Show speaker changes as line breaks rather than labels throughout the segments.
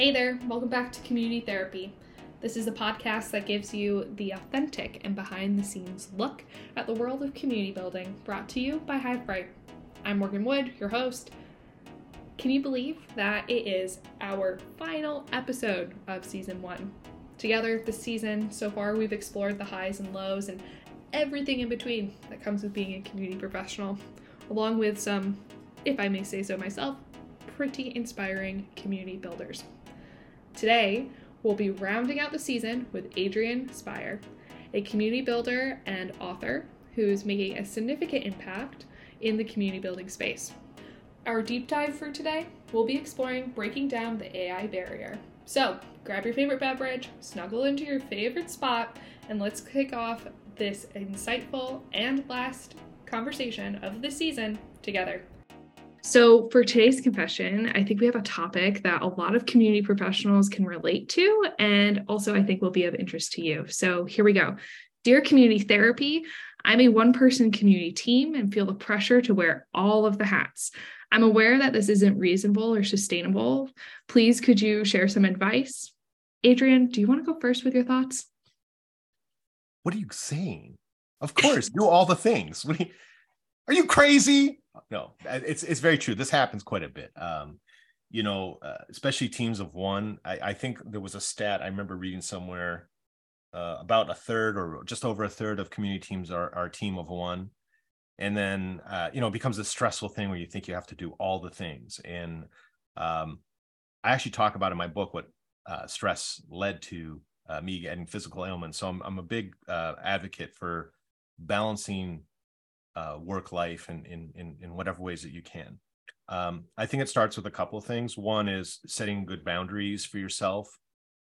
Hey there, welcome back to Community Therapy. This is a podcast that gives you the authentic and behind the scenes look at the world of community building, brought to you by Hivebrite. I'm Morgan Wood, your host. Can you believe that it is our final episode of season one? Together this season, so far, we've explored the highs and lows and everything in between that comes with being a community professional, along with some, if I may say so myself, pretty inspiring community builders. Today, we'll be rounding out the season with Adrian Speyer, a community builder and author who's making a significant impact in the community building space. Our deep dive for today, we'll be exploring breaking down the AI barrier. So, grab your favorite beverage, snuggle into your favorite spot, and let's kick off this insightful and last conversation of the season together. So, for today's confession, I think we have a topic that a lot of community professionals can relate to, and also I think will be of interest to you. So, here we go. Dear community therapy, I'm a one person community team and feel the pressure to wear all of the hats. I'm aware that this isn't reasonable or sustainable. Please, could you share some advice? Adrian, do you want to go first with your thoughts?
What are you saying? Of course, do all the things. What you, are you crazy? no, it's it's very true. This happens quite a bit. Um, you know, uh, especially teams of one. I, I, think there was a stat I remember reading somewhere uh, about a third or just over a third of community teams are, are team of one. And then, uh, you know, it becomes a stressful thing where you think you have to do all the things. And um, I actually talk about in my book what uh, stress led to uh, me getting physical ailments. So I'm, I'm a big uh, advocate for balancing uh, work life in, in, in in whatever ways that you can. Um, I think it starts with a couple of things. One is setting good boundaries for yourself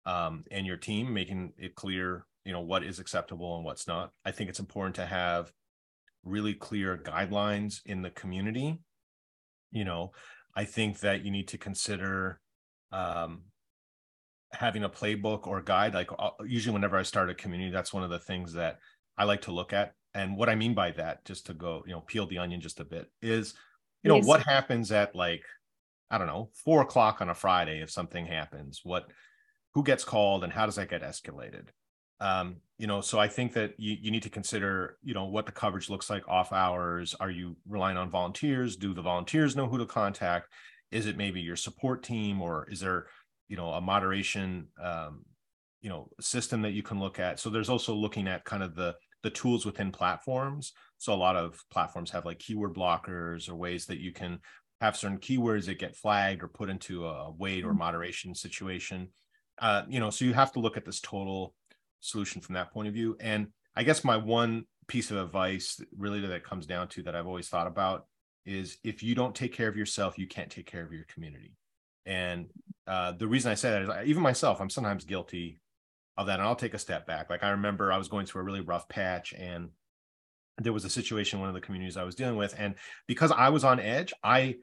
um, and your team, making it clear, you know, what is acceptable and what's not. I think it's important to have really clear guidelines in the community. You know, I think that you need to consider um, having a playbook or guide. Like uh, usually, whenever I start a community, that's one of the things that I like to look at and what I mean by that, just to go, you know, peel the onion just a bit, is, you know, what happens at like, I don't know, four o'clock on a Friday if something happens? What, who gets called, and how does that get escalated? Um, you know, so I think that you, you need to consider, you know, what the coverage looks like off hours. Are you relying on volunteers? Do the volunteers know who to contact? Is it maybe your support team, or is there, you know, a moderation, um, you know, system that you can look at? So there's also looking at kind of the the tools within platforms. So a lot of platforms have like keyword blockers or ways that you can have certain keywords that get flagged or put into a wait or mm-hmm. moderation situation. Uh, you know, so you have to look at this total solution from that point of view. And I guess my one piece of advice really that comes down to that I've always thought about is if you don't take care of yourself, you can't take care of your community. And uh, the reason I say that is I, even myself, I'm sometimes guilty of that and i'll take a step back. Like i remember i was going through a really rough patch and there was a situation in one of the communities i was dealing with and because i was on edge i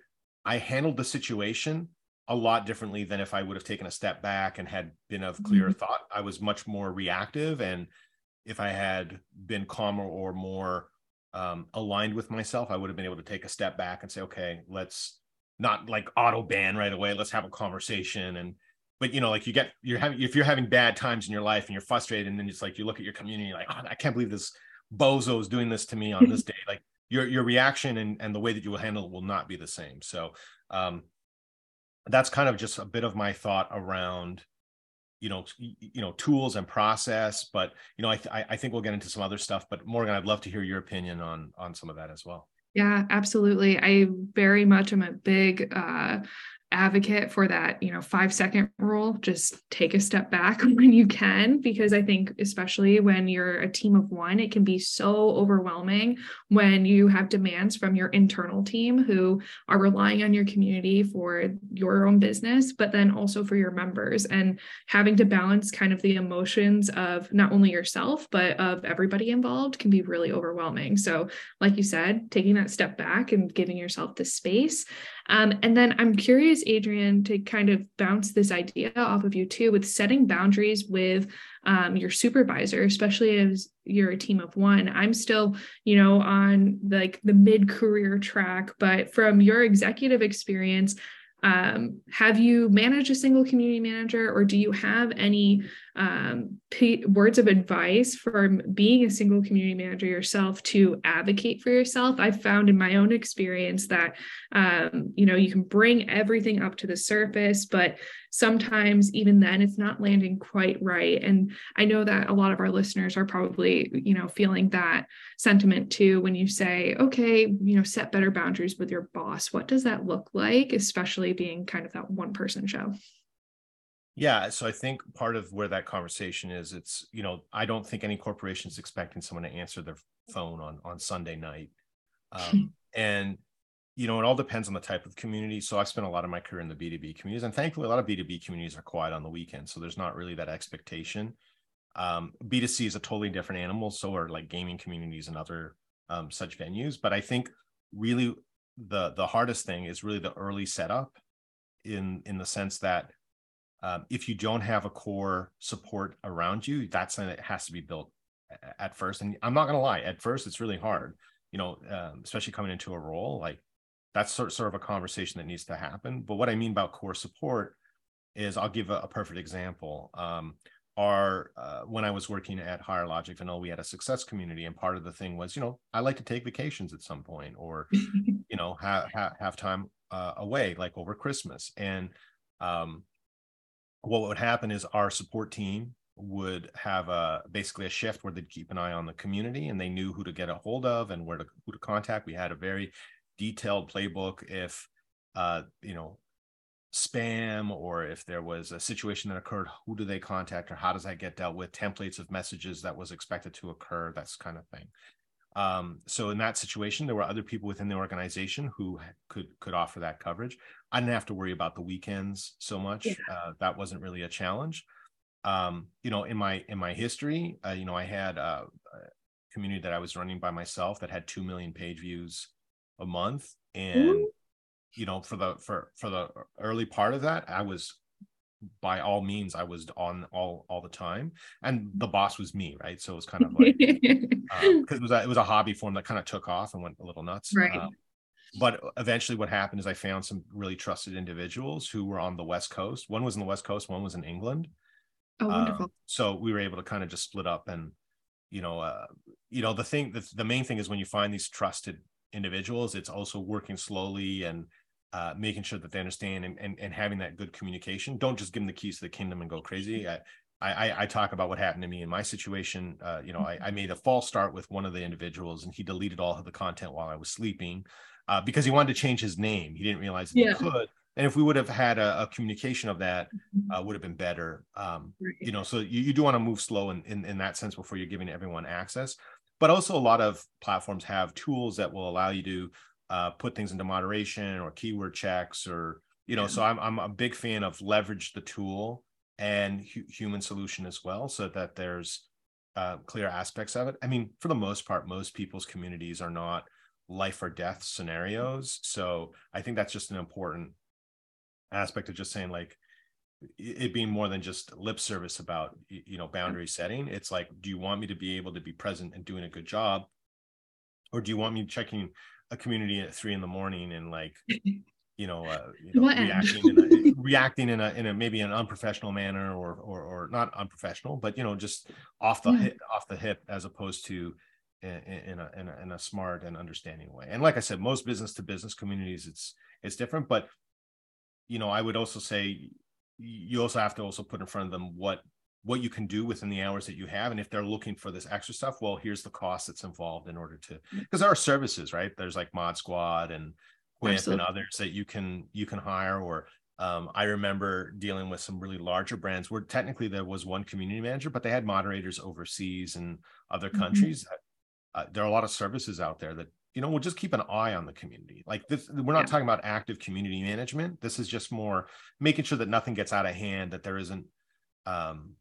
i handled the situation a lot differently than if i would have taken a step back and had been of clearer mm-hmm. thought. I was much more reactive and if i had been calmer or more um, aligned with myself i would have been able to take a step back and say okay let's not like auto ban right away. Let's have a conversation and but you know, like you get you're having if you're having bad times in your life and you're frustrated, and then it's like you look at your community like, oh, I can't believe this bozo is doing this to me on this day. Like your your reaction and and the way that you will handle it will not be the same. So um, that's kind of just a bit of my thought around you know you know tools and process but you know I, th- I think we'll get into some other stuff but morgan i'd love to hear your opinion on on some of that as well
yeah absolutely i very much am a big uh advocate for that you know 5 second rule just take a step back when you can because i think especially when you're a team of one it can be so overwhelming when you have demands from your internal team who are relying on your community for your own business but then also for your members. And having to balance kind of the emotions of not only yourself but of everybody involved can be really overwhelming. So like you said taking that step back and giving yourself the space um, and then I'm curious, Adrian, to kind of bounce this idea off of you too with setting boundaries with um, your supervisor, especially as you're a team of one. I'm still, you know, on like the mid career track, but from your executive experience, um, have you managed a single community manager or do you have any um, p- words of advice for being a single community manager yourself to advocate for yourself. I've found in my own experience that um, you know you can bring everything up to the surface but sometimes even then it's not landing quite right. And i know that a lot of our listeners are probably you know feeling that sentiment too when you say okay you know set better boundaries with your boss. What does that look like especially being kind of that one person show
yeah so i think part of where that conversation is it's you know i don't think any corporation is expecting someone to answer their phone on on sunday night um, and you know, it all depends on the type of community. So I've spent a lot of my career in the B2B communities, and thankfully, a lot of B2B communities are quiet on the weekend. So there's not really that expectation. Um, B2C is a totally different animal. So are like gaming communities and other um, such venues. But I think really the the hardest thing is really the early setup, in in the sense that um, if you don't have a core support around you, that's something that has to be built at first. And I'm not going to lie, at first it's really hard. You know, um, especially coming into a role like that's sort, sort of a conversation that needs to happen. But what I mean about core support is I'll give a, a perfect example. Um, our uh, when I was working at Higher Logic Vanilla, we had a success community, and part of the thing was, you know, I like to take vacations at some point, or you know, have ha- have time uh, away, like over Christmas. And um, what would happen is our support team would have a basically a shift where they'd keep an eye on the community, and they knew who to get a hold of and where to who to contact. We had a very detailed playbook if uh, you know spam or if there was a situation that occurred who do they contact or how does that get dealt with templates of messages that was expected to occur that's kind of thing um, so in that situation there were other people within the organization who could could offer that coverage i didn't have to worry about the weekends so much yeah. uh, that wasn't really a challenge um, you know in my in my history uh, you know i had a, a community that i was running by myself that had 2 million page views a month and Ooh. you know for the for for the early part of that i was by all means i was on all all the time. And the boss was me right? So it was kind of like because um, it was a, it was a hobby form that kind of took off and went a little nuts.
Right. Um,
but eventually what happened is i found some really trusted individuals who were on the west coast. One was in the west coast one was in england.
Oh wonderful. um,
so we were able to kind of just split up and you know uh, you know the thing the, the main thing is when you find these trusted individuals it's also working slowly and uh, making sure that they understand and, and, and having that good communication don't just give them the keys to the kingdom and go crazy I, I, I talk about what happened to me in my situation. Uh, you know, I, I, made a false start with one of the individuals, and he deleted all of the content while I was sleeping uh, because he wanted to change his name. He didn't realize yeah. he could. And if we would have had a, a communication of that, mm-hmm. uh, would have been better. Um. You know, so you, you do want to move slow in, in in that sense before you're giving everyone access but also a lot of platforms have tools that will allow you to uh, put things into moderation or keyword checks or you know yeah. so I'm, I'm a big fan of leverage the tool and hu- human solution as well so that there's uh, clear aspects of it. I mean for the most part most people's communities are not life or death scenarios so i think that's just an important aspect of just saying like it being more than just lip service about you know boundary setting. It's like do you want me to be able to be present and doing a good job or do you want me checking a community at three in the morning and like you know, uh, you know reacting in a, reacting in a in a maybe an unprofessional manner or or or not unprofessional but you know just off the yeah. hip, off the hip as opposed to in, in, a, in a in a smart and understanding way and like i said most business to business communities it's it's different but you know i would also say you also have to also put in front of them what what you can do within the hours that you have and if they're looking for this extra stuff well here's the cost that's involved in order to because there are services right there's like mod squad and Quip Absolutely. and others that you can you can hire or um, I remember dealing with some really larger brands where technically there was one community manager, but they had moderators overseas and other mm-hmm. countries. Mm-hmm. Uh, there are a lot of services out there that you know, we'll just keep an eye on the community. Like this, we're not yeah. talking about active community management. This is just more making sure that nothing gets out of hand, that there isn't, um,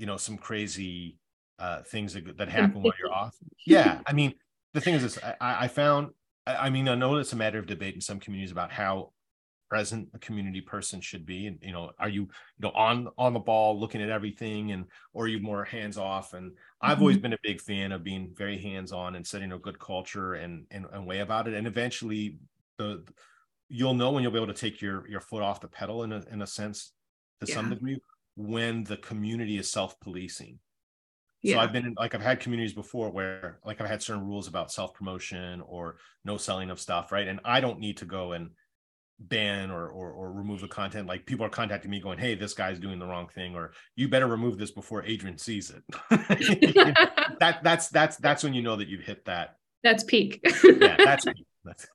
you know, some crazy uh, things that, that happen while you're off. Yeah. I mean, the thing is this, I, I found, I, I mean, I know it's a matter of debate in some communities about how present a community person should be and you know are you you know on on the ball looking at everything and or are you more hands off and i've mm-hmm. always been a big fan of being very hands on and setting a good culture and, and and way about it and eventually the you'll know when you'll be able to take your your foot off the pedal in a in a sense to yeah. some degree when the community is self-policing yeah. So I've been in, like I've had communities before where like I've had certain rules about self promotion or no selling of stuff, right? And I don't need to go and ban or, or or remove the content. Like people are contacting me going, "Hey, this guy's doing the wrong thing," or "You better remove this before Adrian sees it." that that's that's that's when you know that you've hit that.
That's peak.
yeah, that's peak. That's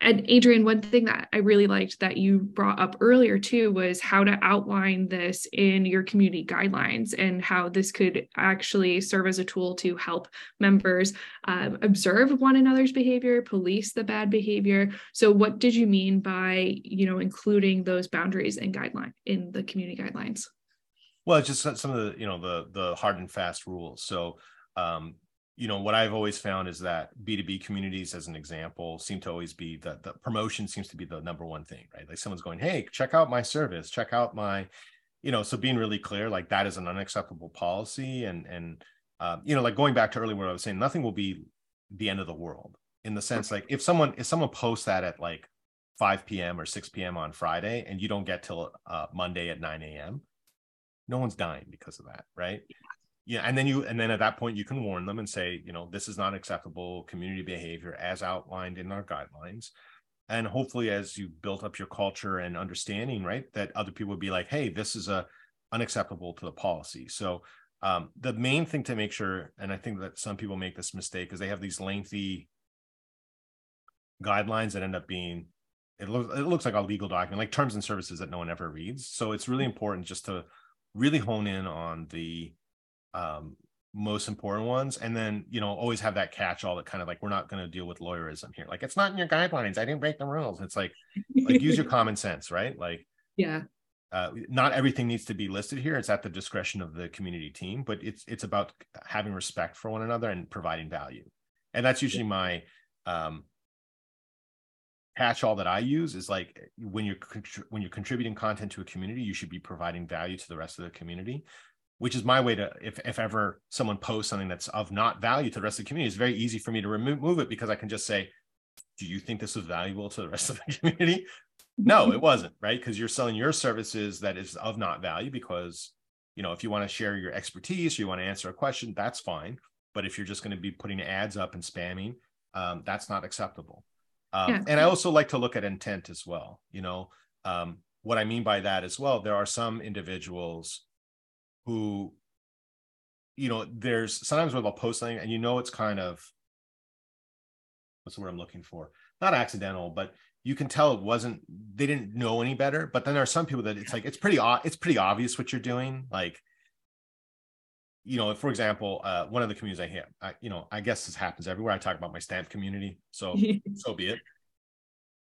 and Adrian, one thing that I really liked that you brought up earlier too was how to outline this in your community guidelines and how this could actually serve as a tool to help members um, observe one another's behavior, police the bad behavior. So, what did you mean by you know including those boundaries and guideline in the community guidelines?
Well, it's just some of the you know the the hard and fast rules. So um, you know what i've always found is that b2b communities as an example seem to always be the, the promotion seems to be the number one thing right? Like someone's going hey check out my service check out my you know so being really clear like that is an unacceptable policy and and um, you know like going back to earlier what i was saying nothing will be the end of the world in the sense like if someone if someone posts that at like 5 p.m or 6 p.m on friday and you don't get till uh, monday at 9 a.m no one's dying because of that right yeah and then you and then at that point you can warn them and say you know this is not acceptable community behavior as outlined in our guidelines. And hopefully as you built up your culture and understanding right that other people would be like hey this is a unacceptable to the policy. So um, the main thing to make sure and i think that some people make this mistake is they have these lengthy guidelines that end up being it looks it looks like a legal document like terms and services that no one ever reads. So it's really important just to really hone in on the um, most important ones. And then you know always have that catch all that kind of like we're not going to deal with lawyerism here. Like it's not in your guidelines. I didn't break the rules. It's like like use your common sense right? Like
yeah.
uh, not everything needs to be listed here. It's at the discretion of the community team but it's it's about having respect for one another and providing value. And that's usually my um catch all that i use is like when you're when you're contributing content to a community you should be providing value to the rest of the community which is my way to if, if ever someone posts something that's of not value to the rest of the community it's very easy for me to remove it because i can just say do you think this was valuable to the rest of the community? No it wasn't right? Because you're selling your services that is of not value because you know if you want to share your expertise you want to answer a question that's fine. But if you're just going to be putting ads up and spamming um, that's not acceptable. Um, yeah. and i also like to look at intent as well you know? Um, what i mean by that as well there are some individuals who you know there's sometimes where they'll post something and you know it's kind of what's the word i'm looking for? Not accidental but you can tell it wasn't they didn't know any better but then there are some people that it's like it's pretty it's pretty obvious what you're doing like you know for example uh, one of the communities i have I, you know i guess this happens everywhere. I talk about my stamp community so so be it.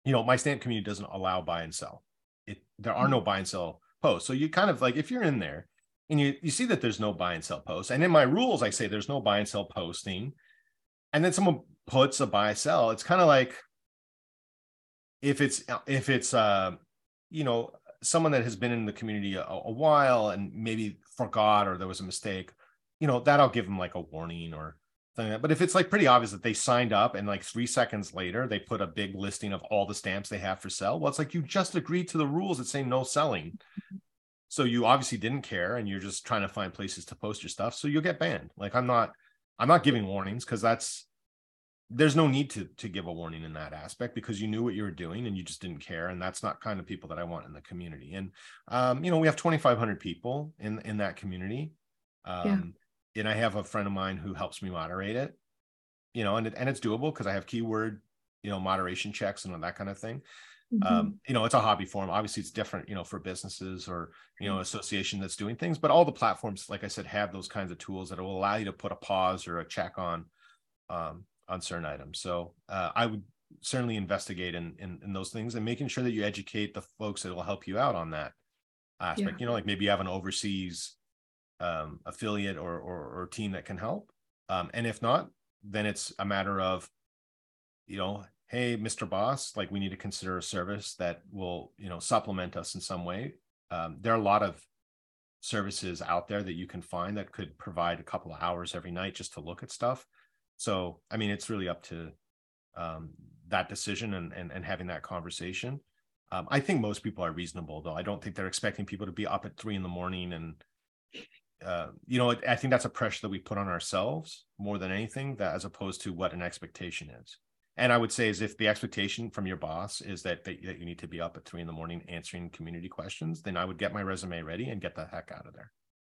You know my stamp community doesn't allow buy and sell. It there are no buy and sell posts so you kind of like if you're in there and you, you see that there's no buy and sell posts. And in my rules, I say there's no buy and sell posting. And then someone puts a buy sell. It's kind of like if it's if it's uh you know someone that has been in the community a, a while and maybe forgot or there was a mistake, you know, that I'll give them like a warning or something like But if it's like pretty obvious that they signed up and like three seconds later they put a big listing of all the stamps they have for sale, well, it's like you just agreed to the rules that say no selling. So you obviously didn't care and you're just trying to find places to post your stuff. So you'll get banned. Like I'm not, I'm not giving warnings because that's there's no need to to give a warning in that aspect because you knew what you were doing and you just didn't care and that's not kind of people that i want in the community and um, you know we have 2500 people in in that community um, yeah. and i have a friend of mine who helps me moderate it you know and, it, and it's doable because i have keyword you know moderation checks and all that kind of thing Mm-hmm. Um, you know, it's a hobby form. Obviously, it's different, you know, for businesses or you know, association that's doing things. But all the platforms, like I said, have those kinds of tools that will allow you to put a pause or a check on um, on certain items. So uh, I would certainly investigate in, in, in those things and making sure that you educate the folks that will help you out on that aspect. Yeah. You know, like maybe you have an overseas um, affiliate or, or, or team that can help. Um, and if not, then it's a matter of you know hey mr boss like we need to consider a service that will you know supplement us in some way um, there are a lot of services out there that you can find that could provide a couple of hours every night just to look at stuff so i mean it's really up to um, that decision and, and and having that conversation. Um, I think most people are reasonable, though. I don't think they're expecting people to be up at three in the morning and uh, you know, I think that's a pressure that we put on ourselves more than anything, that as opposed to what an expectation is. And I would say is if the expectation from your boss is that, that, that you need to be up at three in the morning answering community questions, then I would get my resume ready and get the heck out of there.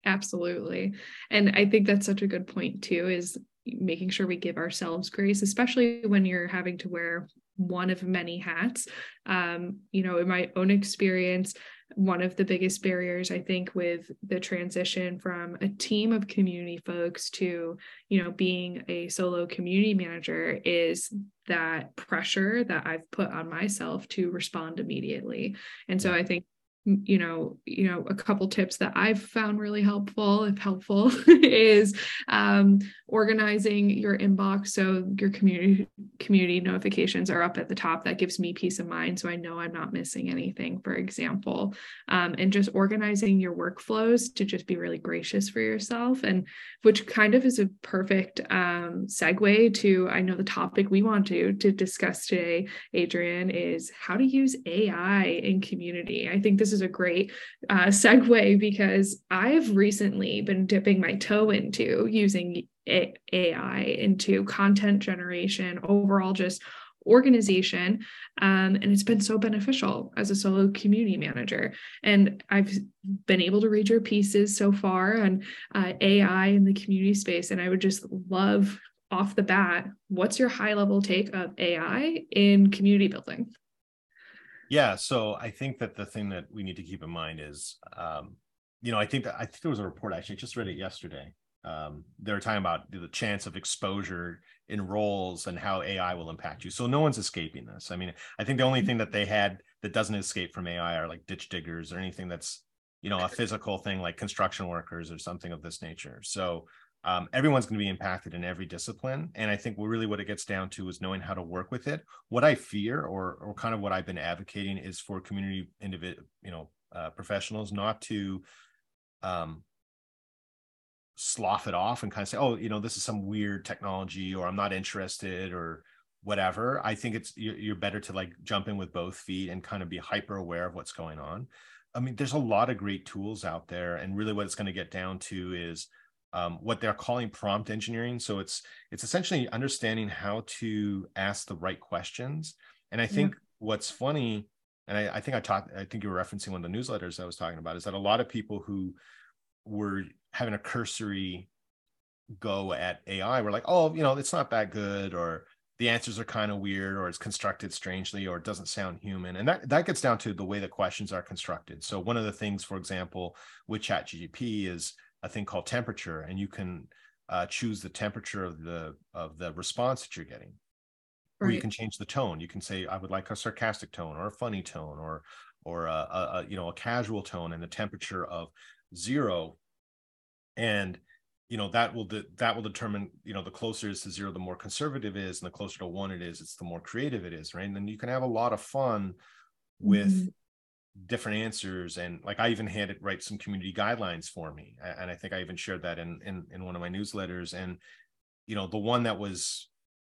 Absolutely. And I think that's such a good point too, is making sure we give ourselves grace, especially when you're having to wear one of many hats. Um, you know, in my own experience, one of the biggest barriers i think with the transition from a team of community folks to you know being a solo community manager is that pressure that i've put on myself to respond immediately. And so i think you know you know a couple tips that i've found really helpful if helpful is um, organizing your inbox so your community community notifications are up at the top. That gives me peace of mind so i know i'm not missing anything for example. Um, and just organizing your workflows to just be really gracious for yourself and which kind of is a perfect um, segue to i know the topic we want to to discuss today adrian is how to use ai in community. I think this this is a great uh, segue because I've recently been dipping my toe into using AI into content generation, overall just organization. Um, and it's been so beneficial as a solo community manager. And I've been able to read your pieces so far on uh, AI in the community space. And I would just love off the bat, what's your high level take of AI in community building?
Yeah, so I think that the thing that we need to keep in mind is, um, you know, I think that I think there was a report actually just read it yesterday. Um, they were talking about the chance of exposure in roles and how AI will impact you. So no one's escaping this. I mean, I think the only thing that they had that doesn't escape from AI are like ditch diggers or anything that's, you know, a physical thing like construction workers or something of this nature. So um, everyone's going to be impacted in every discipline and i think really what it gets down to is knowing how to work with it. What i fear or or kind of what i've been advocating is for community individual you know uh, professionals not to um, slough it off and kind of say oh you know this is some weird technology or i'm not interested or whatever. I think it's you're, you're better to like jump in with both feet and kind of be hyper aware of what's going on. I mean there's a lot of great tools out there and really what it's going to get down to is um, what they're calling prompt engineering. So it's it's essentially understanding how to ask the right questions. And I think yeah. what's funny, and I, I think I talked, I think you were referencing one of the newsletters I was talking about, is that a lot of people who were having a cursory go at AI were like, oh, you know, it's not that good, or the answers are kind of weird, or it's constructed strangely, or it doesn't sound human. And that that gets down to the way the questions are constructed. So one of the things, for example, with ChatGPT is a thing called temperature, and you can uh, choose the temperature of the of the response that you're getting. Right. Or you can change the tone. You can say, "I would like a sarcastic tone, or a funny tone, or or a, a, a you know a casual tone," and the temperature of zero, and you know that will de- that will determine you know the closer it is to zero the more conservative it is and the closer to one it is it's the more creative it is right and then you can have a lot of fun with mm-hmm different answers and like i even had it write some community guidelines for me and i think i even shared that in in, in one of my newsletters and you know the one that was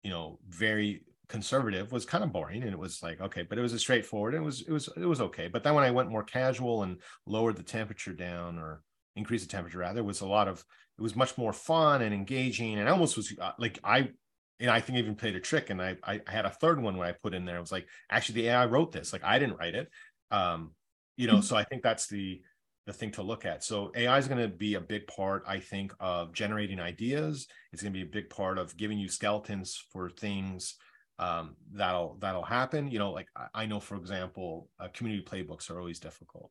you know very conservative was kind of boring and it was like okay but it was a straightforward it was it was it was okay but then when i went more casual and lowered the temperature down or increased the temperature rather was a lot of it was much more fun and engaging and I almost was uh, like i and I think I even played a trick and I, I had a third one when I put in there. I was like, actually the AI wrote this. Like I didn't write it um, you know, so I think that's the the thing to look at. So AI is going to be a big part, I think, of generating ideas. It's going to be a big part of giving you skeletons for things um, that'll that'll happen. You know, like I know, for example, uh, community playbooks are always difficult.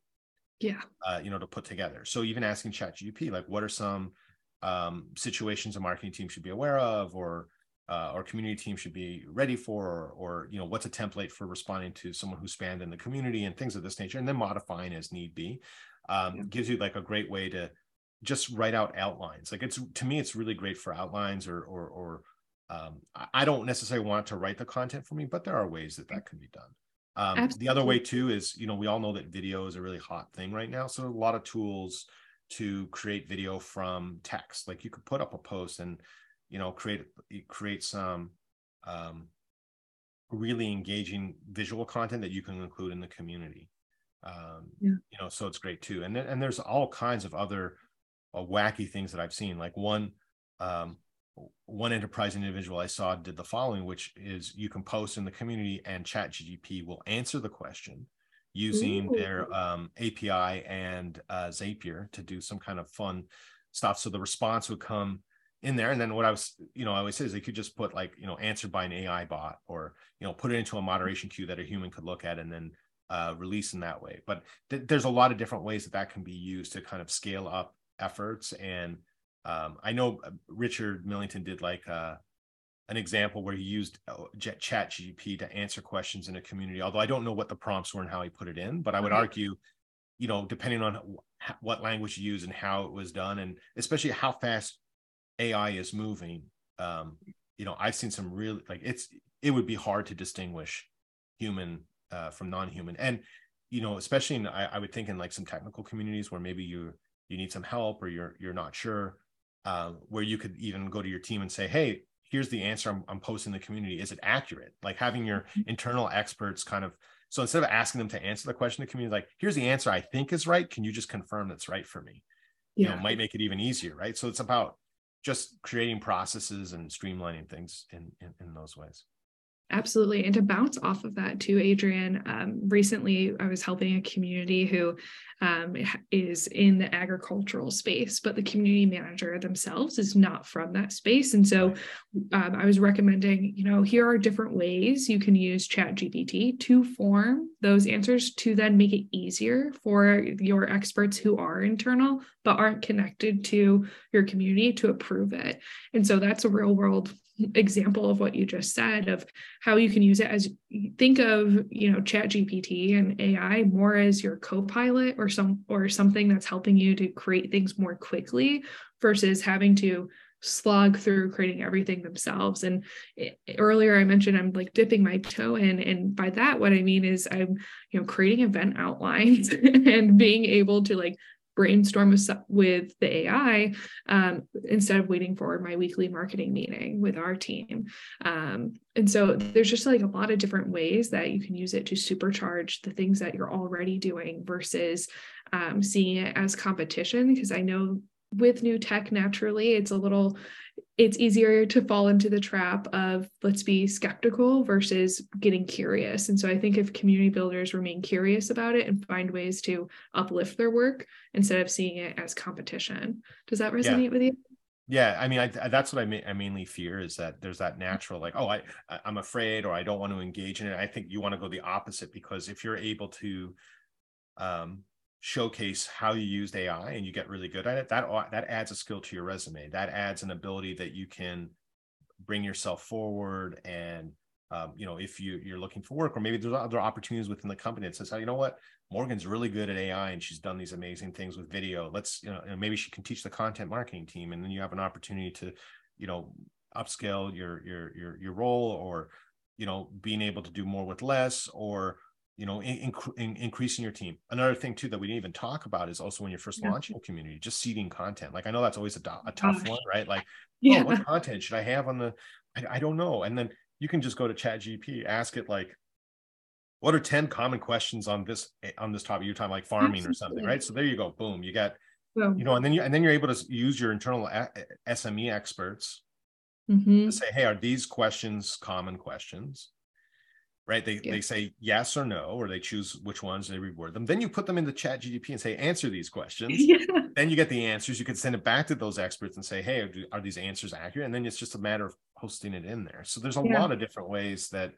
Yeah.
Uh, you know, to put together. So even asking chat ChatGPT, like, what are some um, situations a marketing team should be aware of, or uh, our community team should be ready for, or, or, you know, what's a template for responding to someone who's spanned in the community and things of this nature, and then modifying as need be. Um, yeah. Gives you like a great way to just write out outlines. Like it's to me, it's really great for outlines or or or um, I don't necessarily want to write the content for me, but there are ways that that can be done. Um, the other way too is, you know, we all know that video is a really hot thing right now. So a lot of tools to create video from text. Like you could put up a post and you know create create some um, really engaging visual content that you can include in the community. Um,
Yeah.
You know, so it's great too. And and there's all kinds of other uh, wacky things that I've seen. Like one, um, one enterprise individual I saw did the following, which is you can post in the community and chat ChatGPT will answer the question using their um, API and uh, Zapier to do some kind of fun stuff. So the response would come in there. And then what I was, you know, I always say is they could just put like, you know, answered by an AI bot or, you know, put it into a moderation queue that a human could look at and then uh, release in that way. But th- there's a lot of different ways that that can be used to kind of scale up efforts. And um, I know uh, Richard Millington did like uh, an example where he used uh, Jet Chat GP to answer questions in a community. Although I don't know what the prompts were and how he put it in, but I would
Okay.
argue, you know, depending on wh- what language you use and how it was done, and especially how fast AI is moving, um, you know, I've seen some really like it's it would be hard to distinguish human uh, from non-human, and you know, especially in I, I would think in like some technical communities where maybe you you need some help or you're you're not sure, uh, where you could even go to your team and say, hey, here's the answer I'm, I'm posting in the community. Is it accurate? Like having your internal experts kind of so instead of asking them to answer the question, the community like, here's the answer I think is right. Can you just confirm that's right for me? You know, might make it even easier, right? So it's about just creating processes and streamlining things in in, in those ways.
Absolutely. And to bounce off of that too, Adrian, um, recently I was helping a community who um, is in the agricultural space, but the community manager themselves is not from that space. And so um, I was recommending, you know, here are different ways you can use ChatGPT to form those answers to then make it easier for your experts who are internal but aren't connected to your community to approve it. And so that's a real world example of what you just said of how you can use it as think of you know chat gpt and ai more as your co-pilot or some or something that's helping you to create things more quickly versus having to slog through creating everything themselves. And earlier i mentioned i'm like dipping my toe in and by that what i mean is i'm you know creating event outlines and being able to like brainstorm with, with the AI um, instead of waiting for my weekly marketing meeting with our team. Um, and so there's just like a lot of different ways that you can use it to supercharge the things that you're already doing versus um, seeing it as competition. Because I know with new tech, naturally, it's a little it's easier to fall into the trap of let's be skeptical versus getting curious. And so I think if community builders remain curious about it and find ways to uplift their work instead of seeing it as competition. Does that resonate yeah. with you?
Yeah, I mean, I, that's what I, ma- I mainly fear is that there's that natural like, oh, I I'm afraid or I don't want to engage in it. I think you want to go the opposite because if you're able to um, showcase how you used AI and you get really good at it, that that adds a skill to your resume. That adds an ability that you can bring yourself forward. And um, you know, if you you're looking for work, or maybe there's other opportunities within the company that says, "Oh, you know what, Morgan's really good at AI and she's done these amazing things with video. Let's you know, maybe she can teach the content marketing team, and then you have an opportunity to, you know, upscale your your your your role, or you know, being able to do more with less, or you know in, in, increasing your team another thing too that we didn't even talk about is also when you're first yeah. launching a community just seeding content like i know that's always a, a tough Gosh. one right like yeah. oh what content should i have on the I, I, don't know and then you can just go to chat gp ask it like what are 10 common questions on this on this topic you're talking like farming Absolutely. or something right so there you go boom you got you know and then you and then you're able to use your internal sme experts
mm-hmm.
to say hey are these questions common questions right? They, yeah. they say yes or no, or they choose which ones they reward them. Then you put them into chat GPT and say, answer these questions. Yeah. Then you get the answers. You can send it back to those experts and say, hey, are, are these answers accurate? And then it's just a matter of posting it in there. So there's a yeah. lot of different ways that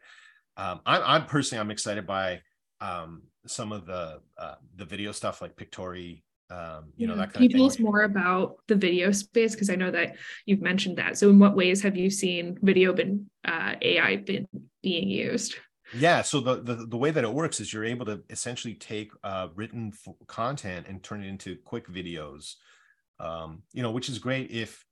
um, I'm, I'm personally, I'm excited by um, some of the, uh, the video stuff like Pictory, um, you know, that kind
Can you
tell
more about the video space? Because I know that you've mentioned that. So in what ways have you seen video been uh, AI been being used?
Yeah. So the, the the way that it works is you're able to essentially take uh, written f- content and turn it into quick videos. Um, you know, which is great if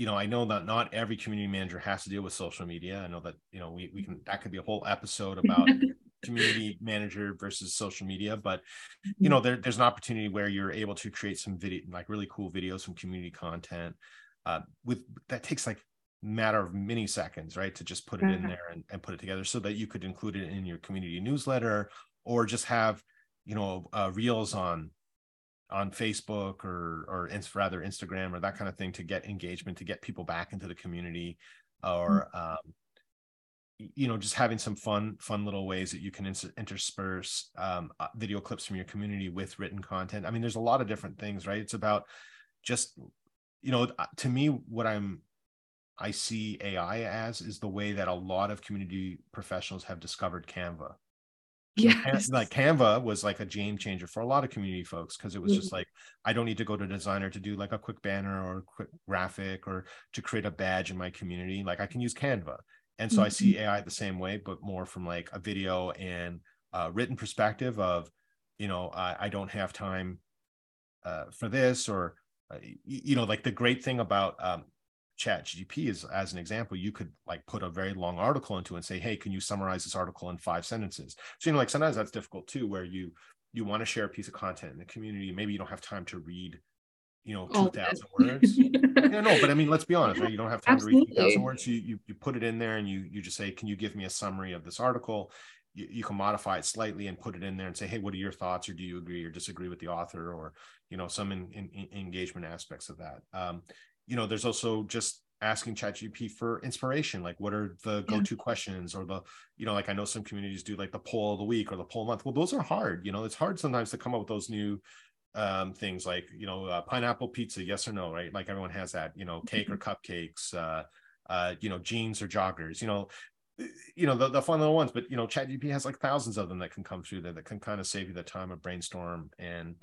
you know, I know that not every community manager has to deal with social media. I know that, you know, we, we can, that could be a whole episode about community manager versus social media, but you know, there, there's an opportunity where you're able to create some video, like really cool videos, some community content uh, with, that takes like matter of mini seconds, right? To just put it in there and, and put it together so that you could include it in your community newsletter or just have, you know, uh, reels on on Facebook or or rather Instagram or that kind of thing to get engagement, to get people back into the community, or mm-hmm. um, you know, just having some fun fun little ways that you can intersperse um, uh, video clips from your community with written content. I mean, there's a lot of different things, right? It's about just you know, uh, to me, what I'm I see AI as is the way that a lot of community professionals have discovered Canva.
Yes.
Like Canva was like a game changer for a lot of community folks because it was mm-hmm. just like, I don't need to go to a designer to do like a quick banner or a quick graphic or to create a badge in my community. Like I can use Canva. And so mm-hmm. I see mm-hmm. AI the same way, but more from like a video and a written perspective of, you know, I, I don't have time uh, for this or, uh, you, you know, like the great thing about um, chat gp is as an example you could like put a very long article into and say hey can you summarize this article in five sentences? So you know like sometimes that's difficult too where you you want to share a piece of content in the community maybe you don't have time to read you know 2000 words. Yeah. No but i mean let's be honest right? You don't have time Absolutely. to read 2000 words. You, you you put it in there and you you just say can you give me a summary of this article? You, you can modify it slightly and put it in there and say hey what are your thoughts? Or do you agree or disagree with the author? Or you know some in, in, in engagement aspects of that. Um, you know, there's also just asking ChatGPT for inspiration. Like, what are the go-to yeah. questions, or the, you know, like I know some communities do like the poll of the week or the poll month. Well, those are hard. You know, it's hard sometimes to come up with those new um things like you know uh, pineapple pizza yes or no right like everyone has that you know cake or mm-hmm. cupcakes uh uh you know jeans or joggers you know you know the, the fun little ones but you know chat gp has like thousands of them that can come through there that can kind of save you the time of brainstorm and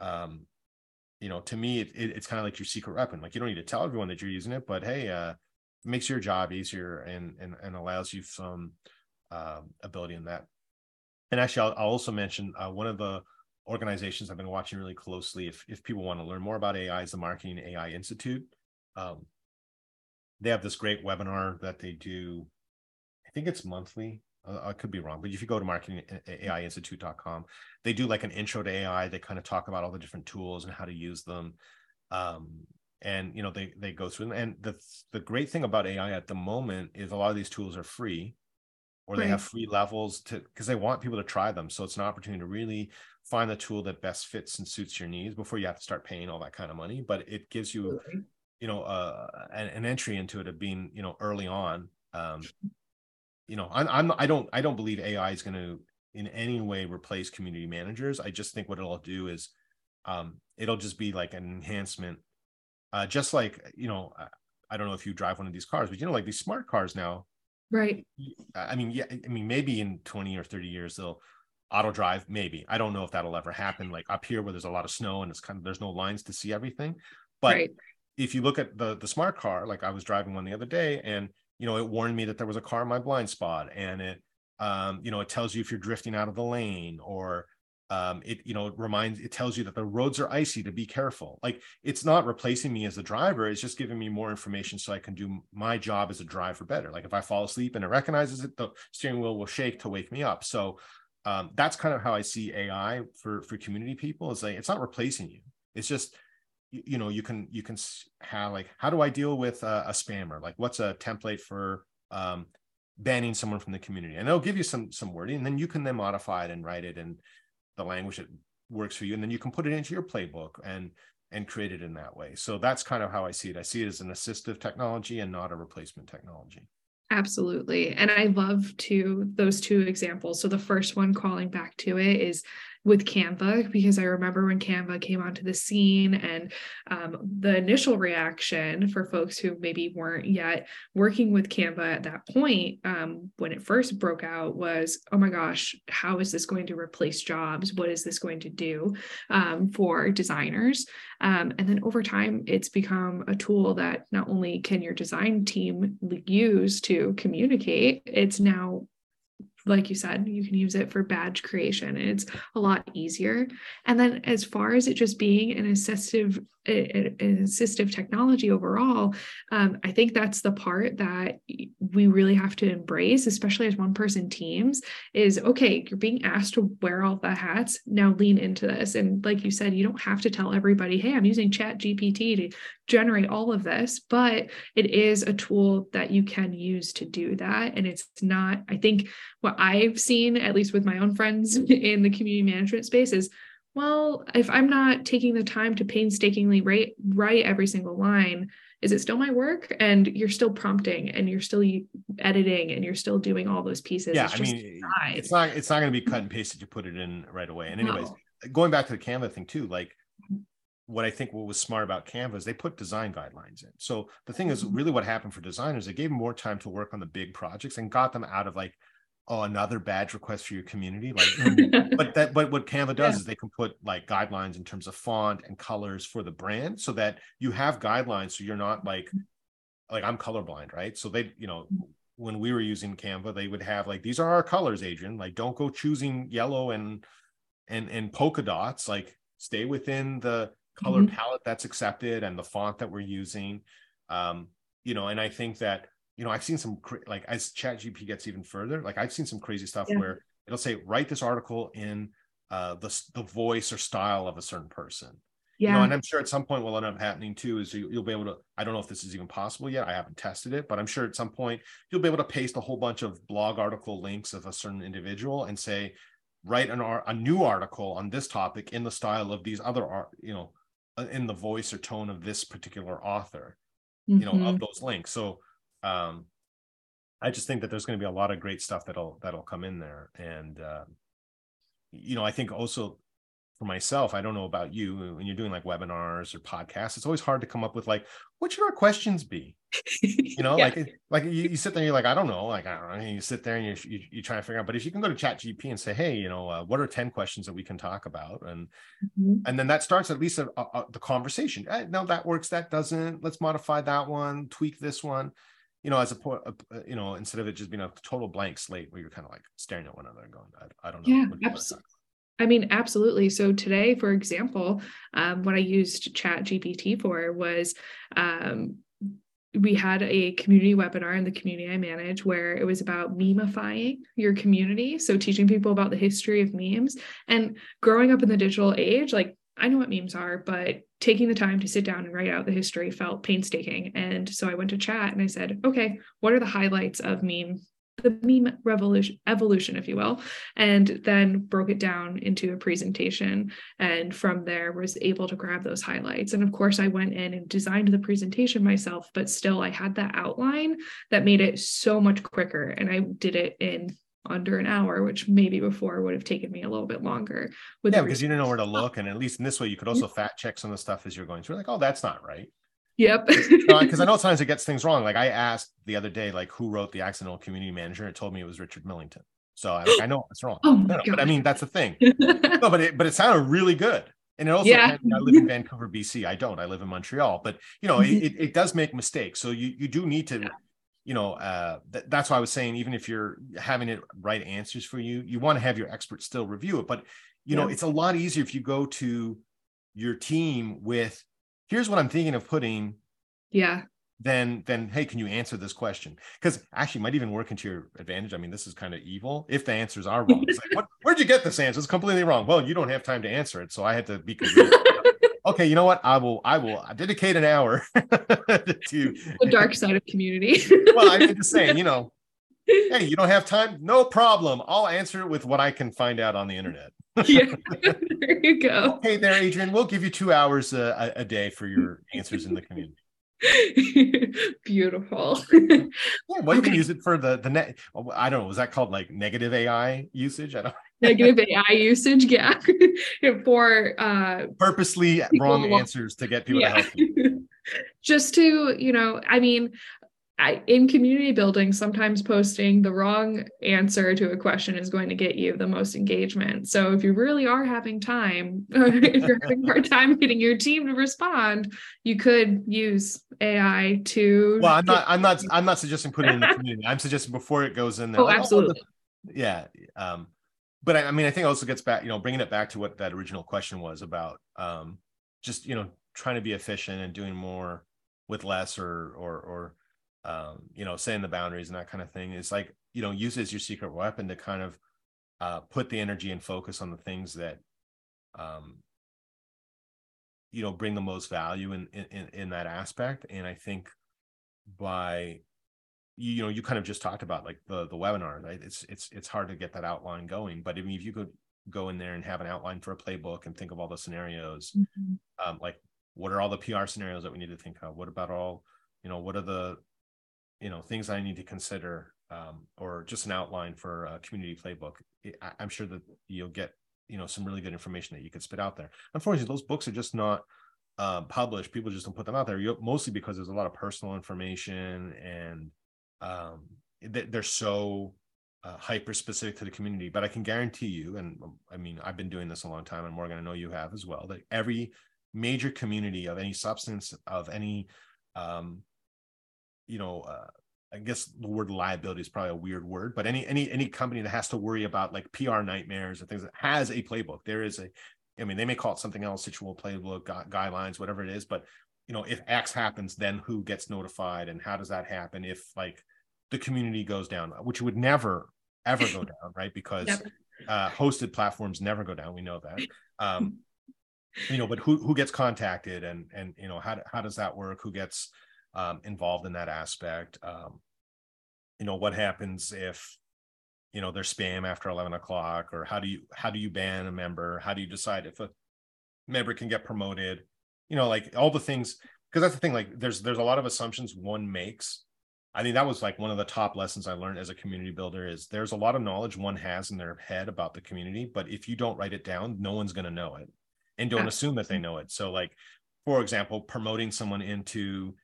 um you know, to me, it, it, it's kind of like your secret weapon. Like you don't need to tell everyone that you're using it, but hey, uh, makes your job easier and and and allows you some uh, ability in that. And actually, I'll, I'll also mention uh, one of the organizations I've been watching really closely. If if people want to learn more about AI, is the Marketing AI Institute. Um, they have this great webinar that they do. I think it's monthly. Uh, I could be wrong, but if you go to marketingaiinstitute.com, they do like an intro to AI. They kind of talk about all the different tools and how to use them. Um, and you know, they they go through them. And the the great thing about AI at the moment is a lot of these tools are free, or they have free levels to because they want people to try them. So it's an opportunity to really find the tool that best fits and suits your needs before you have to start paying all that kind of money. But it gives you, you know, uh, an, an entry into it of being, you know, early on. Um, you know, I'm, I'm I don't I don't believe AI is going to in any way replace community managers. I just think what it'll do is um, it'll just be like an enhancement. Uh, just like you know, I don't know if you drive one of these cars, but you know, like these smart cars now.
Right.
I mean, yeah. I mean, maybe in 20 or 30 years they'll auto drive. Maybe I don't know if that'll ever happen. Like up here where there's a lot of snow and it's kind of there's no lines to see everything. But right. if you look at the the smart car, like I was driving one the other day, and you know, it warned me that there was a car in my blind spot and it, um, you know, it tells you if you're drifting out of the lane or um, it, you know, it reminds, it tells you that the roads are icy to be careful. Like it's not replacing me as a driver. It's just giving me more information so I can do my job as a driver better. Like if I fall asleep and it recognizes it, the steering wheel will shake to wake me up. So um, that's kind of how I see AI for, for community people is like, it's not replacing you. It's just, you know you can you can have like how do i deal with a, a spammer? Like what's a template for um, banning someone from the community? And it'll give you some some wording and then you can then modify it and write it in the language that works for you and then you can put it into your playbook and and create it in that way. So that's kind of how i see it. I see it as an assistive technology and not a replacement technology.
Absolutely. And I love to those two examples. So the first one calling back to it is with Canva because I remember when Canva came onto the scene and um, the initial reaction for folks who maybe weren't yet working with Canva at that point um, when it first broke out was, oh my gosh, how is this going to replace jobs? What is this going to do um, for designers? Um, and then over time, it's become a tool that not only can your design team use to communicate, it's now like you said, you can use it for badge creation and it's a lot easier. And then as far as it just being an assistive an assistive technology overall, um, I think that's the part that we really have to embrace, especially as one person teams, is okay, you're being asked to wear all the hats. Now lean into this. And like you said, you don't have to tell everybody, hey, I'm using Chat GPT to generate all of this, but it is a tool that you can use to do that. And it's not, I think what I've seen, at least with my own friends in the community management space, is well, if I'm not taking the time to painstakingly write, write every single line, is it still my work? And you're still prompting and you're still editing and you're still doing all those pieces.
Yeah, I mean, it's not it's not going to be cut and pasted. You put it in right away. And anyways, no. going back to the Canva thing too, like what I think what was smart about Canva is they put design guidelines in. So the thing is, mm-hmm. really, what happened for designers, they gave them more time to work on the big projects and got them out of like oh another badge request for your community like but that but what canva does yeah. is they can put like guidelines in terms of font and colors for the brand so that you have guidelines so you're not like like i'm colorblind right? So they you know when we were using canva they would have like these are our colors adrian. Like don't go choosing yellow and and and polka dots. Like stay within the color mm-hmm. palette that's accepted and the font that we're using. Um you know and i think that you know, I've seen some like as Chat GP gets even further, like I've seen some crazy stuff yeah. where it'll say write this article in uh, the the voice or style of a certain person. Yeah. You know, and I'm sure at some point will end up happening too is you, will be able to. I don't know if this is even possible yet. I haven't tested it, but I'm sure at some point you'll be able to paste a whole bunch of blog article links of a certain individual and say, write an a new article on this topic in the style of these other art, you know, uh, in the voice or tone of this particular author, mm-hmm. you know, of mm-hmm. those links. So um, I just think that there's going to be a lot of great stuff that'll that'll come in there, and uh, you know, I think also for myself, I don't know about you when you're doing like webinars or podcasts, it's always hard to come up with like, what should our questions be? You know, yeah. like like you, you, sit there, and you're like, I don't know, like I don't know. You sit there and you, you you try to figure out. But if you can go to Chat GP and say, hey, you know, uh, what are ten questions that we can talk about, and mm-hmm. and then that starts at least a, a, a, the conversation. Eh, no, that works. That doesn't. Let's modify that one. Tweak this one you know, as a point, you know, instead of it just being a total blank slate where you're kind of like staring at one another and going, I, I don't know.
Yeah, absolutely. I mean, absolutely. So today, for example, um, what I used Chat GPT for was um, we had a community webinar in the community I manage where it was about memifying your community. So teaching people about the history of memes and growing up in the digital age, like I know what memes are, but taking the time to sit down and write out the history felt painstaking. And so I went to chat and I said, okay, what are the highlights of meme, the meme revolution, evolution, if you will, and then broke it down into a presentation. And from there was able to grab those highlights. And of course, I went in and designed the presentation myself, but still I had that outline that made it so much quicker. And I did it in under an hour, which maybe before would have taken me a little bit longer.
With yeah, because you didn't know where to look, and at least in this way, you could also fact check some of the stuff as you're going through. Like, oh, that's not right.
Yep.
Because I know sometimes it gets things wrong. Like I asked the other day, like who wrote the accidental community manager? It told me it was Richard Millington. So I, like, I know it's wrong. Oh no, no, but I mean that's the thing. no, but it but it sounded really good. And it also, yeah. I live in Vancouver, BC. I don't. I live in Montreal. But you know, mm-hmm. it, it does make mistakes. So you you do need to you know uh, th- that's why i was saying even if you're having it write answers for you you want to have your expert still review it. But you yeah. know it's a lot easier if you go to your team with here's what i'm thinking of putting
yeah.
then then hey can you answer this question? Because actually might even work into your advantage. I mean this is kind of evil if the answers are wrong. It's like what, where'd you get this answer? It's completely wrong. Well you don't have time to answer it so i had to be okay, you know what? I will I will dedicate an hour to
the dark side of community.
well, I'm just saying, you know, hey, you don't have time? No problem. I'll answer it with what I can find out on the internet. yeah,
there you go.
Okay, there, Adrian. We'll give you two hours a, a day for your answers in the community.
Beautiful.
yeah, well, you can use it for the the net. Oh, I don't know. Was that called like negative AI usage? I don't.
Negative AI usage, yeah, for uh,
purposely wrong answers to get people yeah. to help you.
Just to you know, I mean, I, in community building, sometimes posting the wrong answer to a question is going to get you the most engagement. So if you really are having time, if you're having hard time getting your team to respond, you could use AI to.
Well, I'm not. I'm not. I'm not suggesting putting it in the community. I'm suggesting before it goes in there.
Oh, like, absolutely.
Oh, yeah um but I, I mean i think also gets back you know bringing it back to what that original question was about um just you know trying to be efficient and doing more with less or or or um you know setting the boundaries and that kind of thing. Is like you know use as your secret weapon to kind of uh put the energy and focus on the things that um you know bring the most value in in in that aspect. And i think by you, you know you kind of just talked about like the the webinar right? It's it's it's hard to get that outline going but i mean if you could go in there and have an outline for a playbook and think of all the scenarios mm-hmm. um, like what are all the pr scenarios that we need to think of? What about all you know what are the you know things i need to consider um, or just an outline for a community playbook? I, i'm sure that you'll get you know some really good information that you could spit out there. Unfortunately those books are just not uh, published. People just don't put them out there. Mostly because there's a lot of personal information and um, they're so uh, hyper specific to the community. But I can guarantee you, and um, I mean, I've been doing this a long time, and Morgan, I know you have as well, that every major community of any substance, of any, um, you know, uh, I guess the word liability is probably a weird word, but any any any company that has to worry about like PR nightmares and things that has a playbook. There is a, I mean, they may call it something else, situal playbook, gu- guidelines, whatever it is, but you know, if X happens, then who gets notified and how does that happen? If like the community goes down, which would never ever go down, right? Because uh, hosted platforms never go down. We know that. Um, you know, but who who gets contacted and and you know how how does that work? Who gets um, involved in that aspect? Um, you know, what happens if you know there's spam after 11 o'clock or how do you how do you ban a member how do you decide if a member can get promoted you know like all the things because that's the thing like there's there's a lot of assumptions one makes I think that was like one of the top lessons I learned as a community builder is there's a lot of knowledge one has in their head about the community, but if you don't write it down, no one's going to know it and don't assume that they know it. So like, for example, promoting someone into,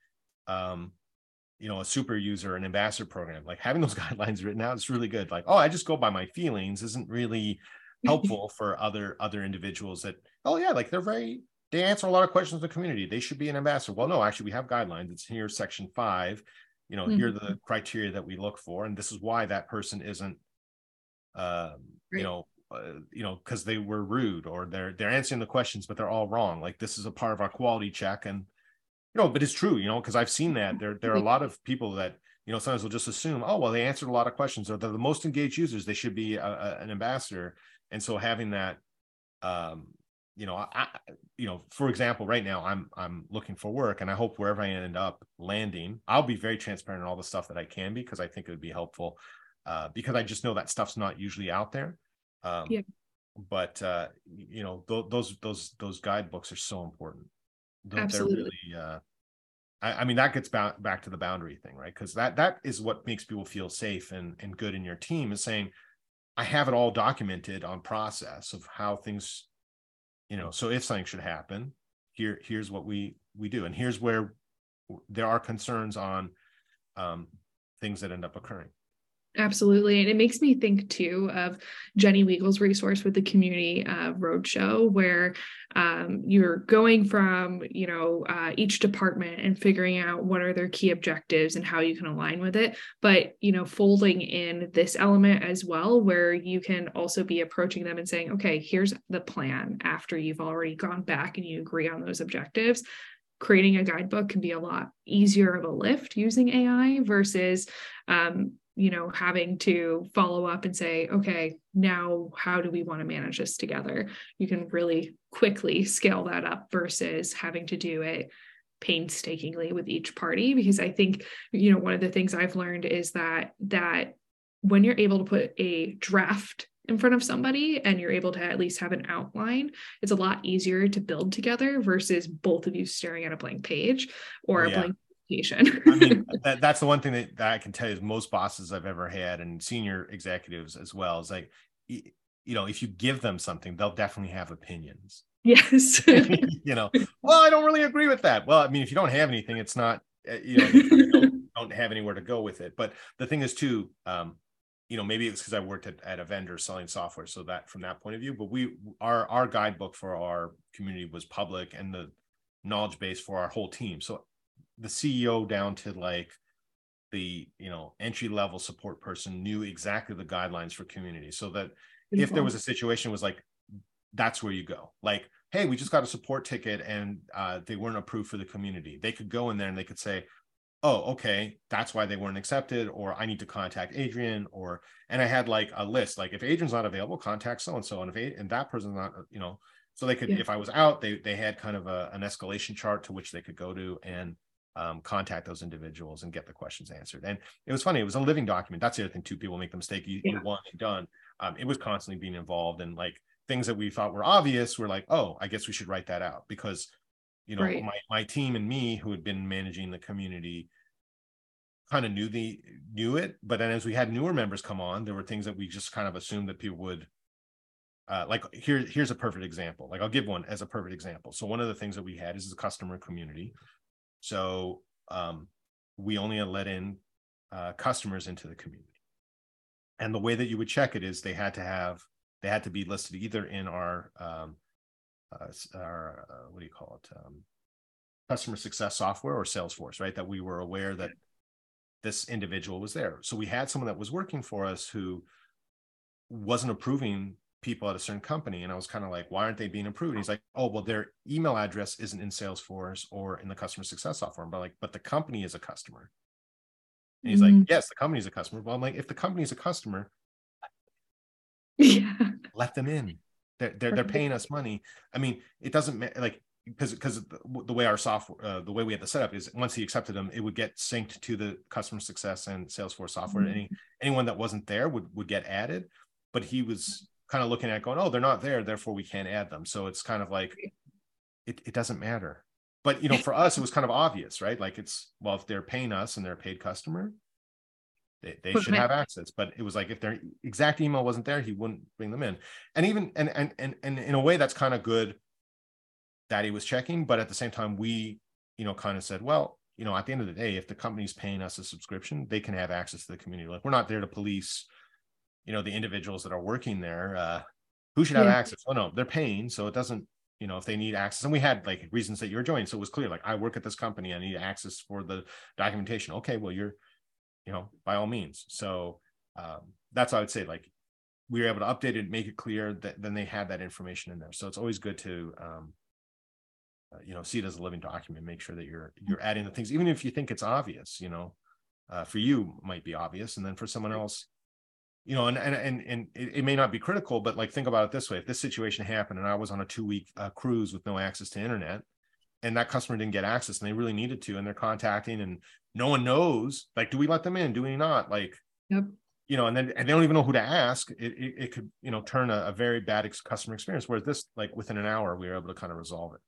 um, you know, a super user, an ambassador program, like having those guidelines written out is really good. Like, oh, I just go by my feelings isn't really helpful for other, other individuals that, oh yeah, like they're very, they answer a lot of questions in the community. They should be an ambassador. Well, no, actually we have guidelines. It's here, section five you know mm-hmm. here are the criteria that we look for and this is why that person isn't um, right. you know uh, you know because they were rude or they're they're answering the questions but they're all wrong. Like this is a part of our quality check and you know but it's true you know because i've seen that. There there are a lot of people that you know sometimes will just assume oh well they answered a lot of questions or they're the most engaged users they should be a, a, an ambassador. And so having that um you know, I, you know, for example, right now I'm I'm looking for work, and I hope wherever I end up landing, I'll be very transparent in all the stuff that I can be because I think it would be helpful. Uh, because I just know that stuff's not usually out there. Um, yeah. But uh, you know, th- those those those guidebooks are so important. They're, Absolutely. They're really, uh, I, I, mean, that gets back back to the boundary thing, right? Because that that is what makes people feel safe and and good in your team is saying, I have it all documented on process of how things you know so if something should happen here here's what we we do. And here's where there are concerns on um, things that end up occurring
Absolutely. And it makes me think too of Jenny Weigle's resource with the community uh, roadshow, where um, you're going from, you know, uh, each department and figuring out what are their key objectives and how you can align with it. But, you know, folding in this element as well, where you can also be approaching them and saying, okay, here's the plan after you've already gone back and you agree on those objectives creating a guidebook can be a lot easier of a lift using AI versus um, you know having to follow up and say okay now how do we want to manage this together you can really quickly scale that up versus having to do it painstakingly with each party because i think you know one of the things i've learned is that that when you're able to put a draft in front of somebody and you're able to at least have an outline it's a lot easier to build together versus both of you staring at a blank page or yeah. a blank I
mean, that, that's the one thing that, that I can tell you is most bosses I've ever had and senior executives as well is like, you know, if you give them something, they'll definitely have opinions.
Yes.
you know, well, I don't really agree with that. Well, I mean, if you don't have anything, it's not, uh, you know, you don't, don't, have anywhere to go with it. But the thing is, too, um, you know, maybe it's because I worked at, at a vendor selling software. So that from that point of view, but we, our, our guidebook for our community was public and the knowledge base for our whole team. So the CEO down to like the you know entry level support person knew exactly the guidelines for community so that if there was a situation was like that's where you go. Like hey we just got a support ticket and uh, they weren't approved for the community. They could go in there and they could say oh okay that's why they weren't accepted or i need to contact adrian or and i had like a list like if adrian's not available contact so and so and if and that person's not you know so they could yeah. if i was out they they had kind of a, an escalation chart to which they could go to and um, contact those individuals and get the questions answered. And it was funny it was a living document. That's the other thing too people make the mistake you, yeah. you want it done. Um, it was constantly being involved and like things that we thought were obvious were like oh i guess we should write that out because you know right. my, my team and me who had been managing the community kind of knew the knew it but then as we had newer members come on there were things that we just kind of assumed that people would uh, like here here's a perfect example. Like i'll give one as a perfect example. So one of the things that we had is the customer community so um, we only let in uh, customers into the community. And the way that you would check it is they had to have they had to be listed either in our um, uh, our uh, what do you call it? Um, customer success software or salesforce right? That we were aware that this individual was there. So we had someone that was working for us who wasn't approving people at a certain company and i was kind of like why aren't they being approved? And he's like oh well their email address isn't in salesforce or in the customer success software. But like but the company is a customer. And he's mm-hmm. like yes the company's a customer. Well i'm like if the company's a customer
yeah.
let them in. They're, they're, they're paying us money. I mean it doesn't like because because the way our software uh, the way we had the setup is once he accepted them it would get synced to the customer success and salesforce software. Mm-hmm. any anyone that wasn't there would would get added but he was kind of looking at going oh they're not there therefore we can't add them. So it's kind of like it, it doesn't matter. But you know for us it was kind of obvious right? Like it's well if they're paying us and they're a paid customer they, they should have access. But it was like if their exact email wasn't there he wouldn't bring them in. And even and and and, and in a way that's kind of good that he was checking. But at the same time we you know kind of said well you know at the end of the day if the company's paying us a subscription they can have access to the community. Like we're not there to police you know the individuals that are working there uh who should have yeah. access? Oh no they're paying so it doesn't you know if they need access and we had like reasons that you're joining so it was clear like i work at this company i need access for the documentation. Okay well you're you know by all means. So um, that's what i would say like we were able to update it make it clear that then they had that information in there. So it's always good to um, uh, you know see it as a living document make sure that you're you're adding the things even if you think it's obvious you know uh, for you might be obvious and then for someone else you know and and and, and it, it, may not be critical but like think about it this way. If this situation happened and i was on a two week uh, cruise with no access to internet and that customer didn't get access and they really needed to and they're contacting and no one knows like do we let them in? Do we not? Like
yep.
you know and then and they don't even know who to ask. It, it, it could you know turn a, a very bad ex- customer experience whereas this like within an hour we were able to kind of resolve it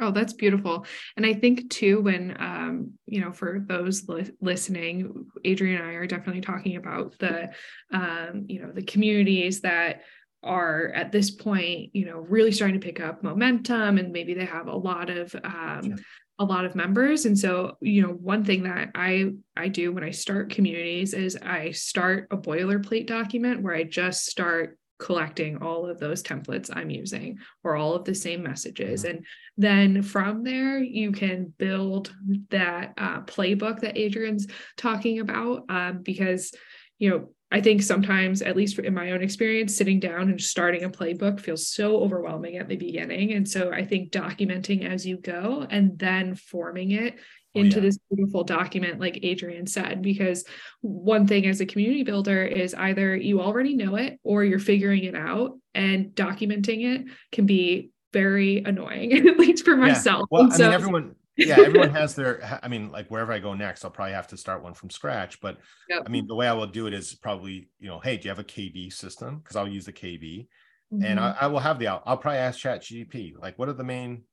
Oh, that's beautiful. And I think too, when, um, you know, for those li- listening, Adrian and I are definitely talking about the, um, you know, the communities that are at this point, you know, really starting to pick up momentum and maybe they have a lot of, um, yeah. a lot of members. And so, you know, one thing that I, I do when I start communities is I start a boilerplate document where I just start collecting all of those templates I'm using or all of the same messages. Mm-hmm. And then from there, you can build that uh, playbook that Adrian's talking about um, because, you know, I think sometimes, at least in my own experience, sitting down and starting a playbook feels so overwhelming at the beginning. And so I think documenting as you go and then forming it into oh, yeah. this beautiful document like adrian said because one thing as a community builder is either you already know it or you're figuring it out and documenting it can be very annoying at least for myself
yeah. well and i so, mean everyone yeah everyone has their i mean like wherever i go next i'll probably have to start one from scratch but yep. i mean the way i will do it is probably you know hey do you have a kb system because i'll use the kb mm-hmm. and I, I, will have the I'll, I'll probably ask chat gp like what are the main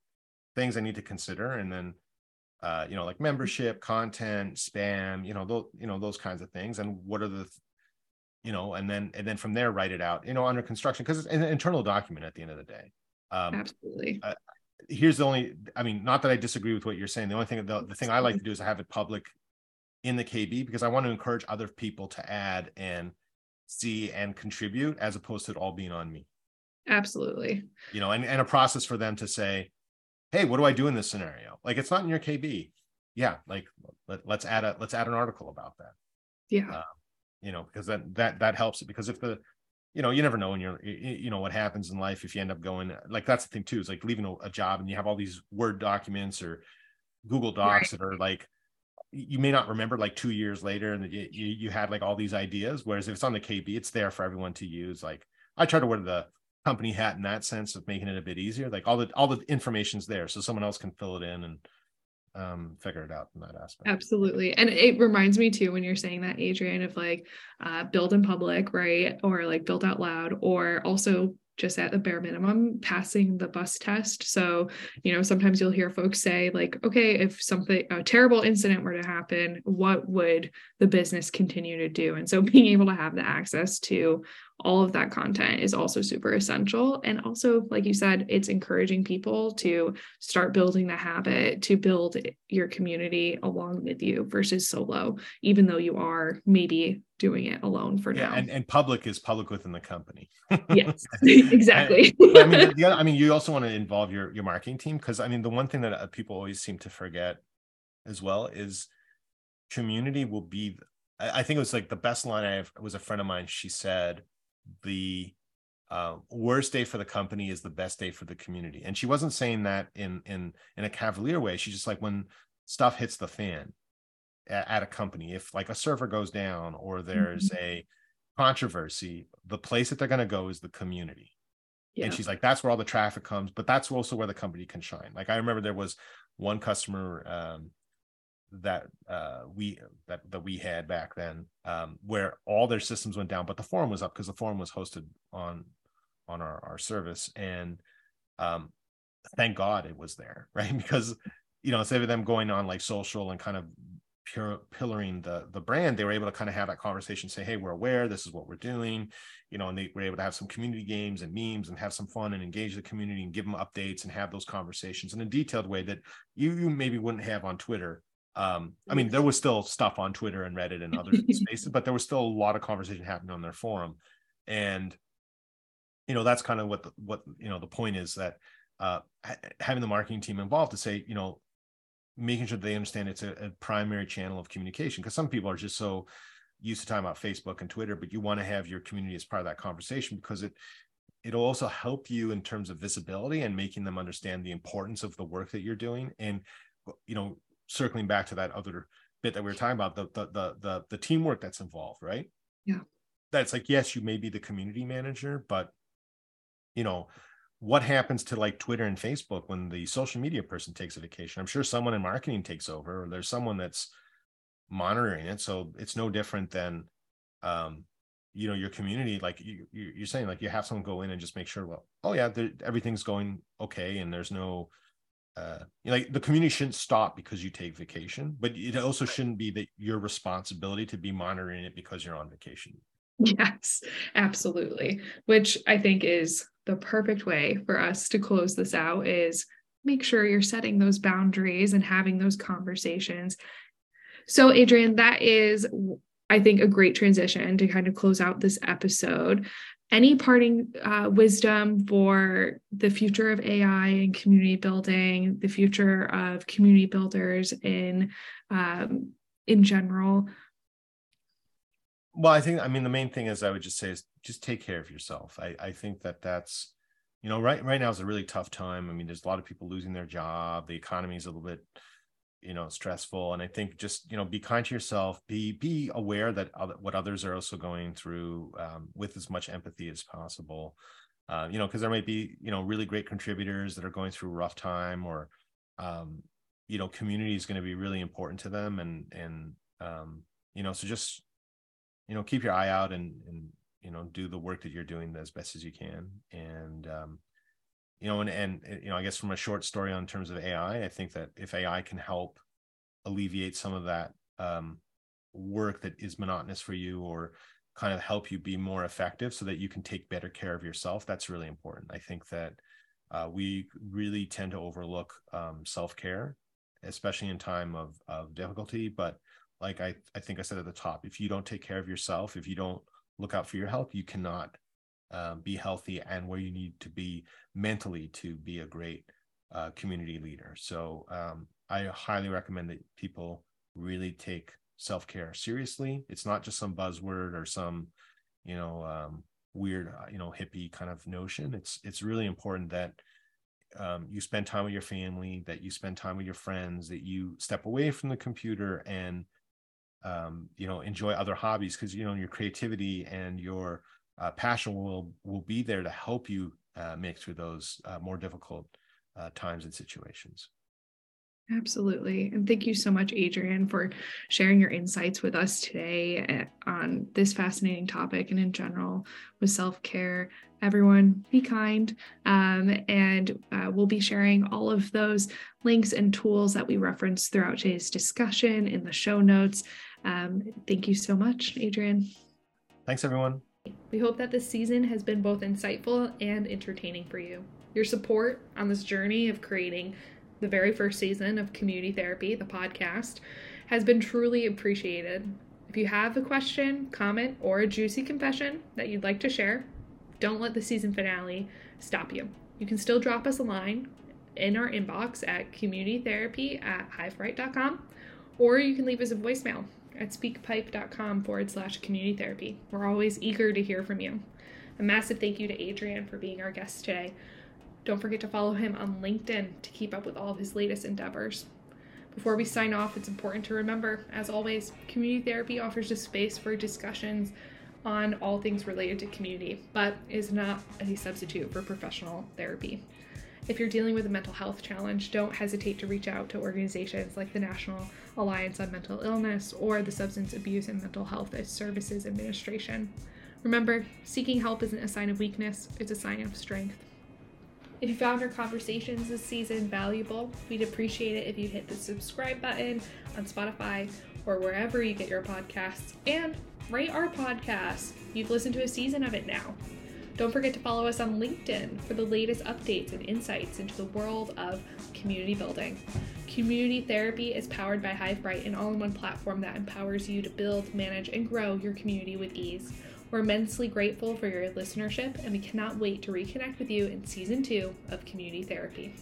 things i need to consider and then uh, you know, like membership, content, spam, you know, those, you know, those kinds of things. And what are the, you know, and then and then from there write it out, you know, under construction because it's an internal document at the end of the day.
Um, Absolutely.
Uh, here's the only, I mean, not that I disagree with what you're saying. The only thing, the, the thing I like to do is I have it public in the KB because I want to encourage other people to add and see and contribute as opposed to it all being on me.
Absolutely.
You know, and, and a process for them to say, hey, what do I do in this scenario? Like it's not in your KB. yeah like let, us add a let's add an article about that
yeah uh,
you know because that that that helps it because if the you know you never know when you're you know what happens in life if you end up going like that's the thing too is like leaving a, a job and you have all these word documents or google docs right. that are like you may not remember like two years later and you, you, you had like all these ideas whereas if it's on the kb it's there for everyone to use like i try to wear the company hat in that sense of making it a bit easier like all the all the information's there so someone else can fill it in and um figure it out in that aspect.
Absolutely and it reminds me too when you're saying that adrian of like uh build in public right or like build out loud or also just at the bare minimum passing the bus test. So you know sometimes you'll hear folks say like okay if something a terrible incident were to happen what would the business continue to do? And so being able to have the access to all of that content is also super essential and also like you said it's encouraging people to start building the habit to build your community along with you versus solo even though you are maybe doing it alone for yeah, now.
And, and public is public within the company.
yes, exactly.
and, I mean, the, I mean, you also want to involve your your marketing team because I mean, the one thing that uh, people always seem to forget as well is community will be. I, I think it was like the best line I have, was a friend of mine. She said, "The uh, worst day for the company is the best day for the community," and she wasn't saying that in in in a cavalier way. She's just like when stuff hits the fan at a company if like a server goes down or there's mm-hmm. a controversy the place that they're going to go is the community yeah. and she's like that's where all the traffic comes but that's also where the company can shine like i remember there was one customer um, that uh, we that that we had back then um, where all their systems went down but the forum was up because the forum was hosted on on our, our service and um, thank god it was there right because you know instead of them going on like social and kind of pure, pillaring the the brand, they were able to kind of have that conversation, say, "Hey, we're aware. This is what we're doing," you know, and they were able to have some community games and memes and have some fun and engage the community and give them updates and have those conversations in a detailed way that you, you maybe wouldn't have on Twitter. Um, I mean, there was still stuff on Twitter and Reddit and other spaces, but there was still a lot of conversation happening on their forum, and you know, that's kind of what the, what you know the point is that uh, having the marketing team involved to say, you know, making sure they understand it's a, a primary channel of communication because some people are just so used to talking about facebook and twitter but you want to have your community as part of that conversation because it it'll also help you in terms of visibility and making them understand the importance of the work that you're doing. And you know circling back to that other bit that we were talking about the the the the, the teamwork that's involved right
yeah
that's like yes you may be the community manager but you know what happens to like Twitter and Facebook when the social media person takes a vacation? I'm sure someone in marketing takes over, or there's someone that's monitoring it. So it's no different than, um, you know, your community. Like you, you're saying, like you have someone go in and just make sure, well, oh yeah, everything's going okay, and there's no, uh, you know, like the community shouldn't stop because you take vacation, but it also shouldn't be that your responsibility to be monitoring it because you're on vacation.
Yes, absolutely. Which I think is the perfect way for us to close this out is make sure you're setting those boundaries and having those conversations. So, Adrian, that is, I think, a great transition to kind of close out this episode. Any parting uh, wisdom for the future of AI and community building, the future of community builders in um, in general?
well i think i mean the main thing is i would just say is just take care of yourself. I i think that that's you know right right now is a really tough time. I mean there's a lot of people losing their job. The economy is a little bit you know stressful and i think just you know be kind to yourself be be aware that other, what others are also going through um, with as much empathy as possible. Uh, you know because there might be you know really great contributors that are going through a rough time or um, you know community is going to be really important to them and and um, you know so just you know keep your eye out and and you know do the work that you're doing as best as you can. And um, you know and and you know i guess from a short story on terms of ai i think that if ai can help alleviate some of that um, work that is monotonous for you or kind of help you be more effective so that you can take better care of yourself that's really important. I think that uh, we really tend to overlook um, self-care especially in time of, of difficulty but like I, I think I said at the top, if you don't take care of yourself, if you don't look out for your health, you cannot um, be healthy and where you need to be mentally to be a great uh, community leader. So um, I highly recommend that people really take self care seriously. It's not just some buzzword or some, you know, um, weird, uh, you know, hippie kind of notion. It's it's really important that um, you spend time with your family, that you spend time with your friends, that you step away from the computer and um, you know enjoy other hobbies because you know your creativity and your uh, passion will will be there to help you uh, make through those uh, more difficult uh, times and situations.
Absolutely. And thank you so much, Adrian, for sharing your insights with us today eh, on this fascinating topic and in general with self care. Everyone, be kind. Um, and uh, we'll be sharing all of those links and tools that we referenced throughout today's discussion in the show notes. Um, thank you so much, Adrian.
Thanks, everyone.
We hope that this season has been both insightful and entertaining for you. Your support on this journey of creating the very first season of Community Therapy, the podcast, has been truly appreciated. If you have a question, comment, or a juicy confession that you'd like to share, don't let the season finale stop you. You can still drop us a line in our inbox at communitytherapy at hivebrite.com, or you can leave us a voicemail at speakpipe.com forward slash community therapy. We're always eager to hear from you. A massive thank you to Adrian for being our guest today. Don't forget to follow him on LinkedIn to keep up with all of his latest endeavors. Before we sign off, it's important to remember, as always, community therapy offers a space for discussions on all things related to community, but is not a substitute for professional therapy. If you're dealing with a mental health challenge, don't hesitate to reach out to organizations like the National Alliance on Mental Illness or the Substance Abuse and Mental Health Services Administration. Remember, seeking help isn't a sign of weakness, it's a sign of strength. If you found our conversations this season valuable, we'd appreciate it if you hit the subscribe button on Spotify or wherever you get your podcasts and rate our podcast. You've listened to a season of it now. Don't forget to follow us on LinkedIn for the latest updates and insights into the world of community building. Community Therapy is powered by Hivebrite, an all in one platform that empowers you to build, manage, and grow your community with ease. We're immensely grateful for your listenership, and we cannot wait to reconnect with you in season two of Community Therapy.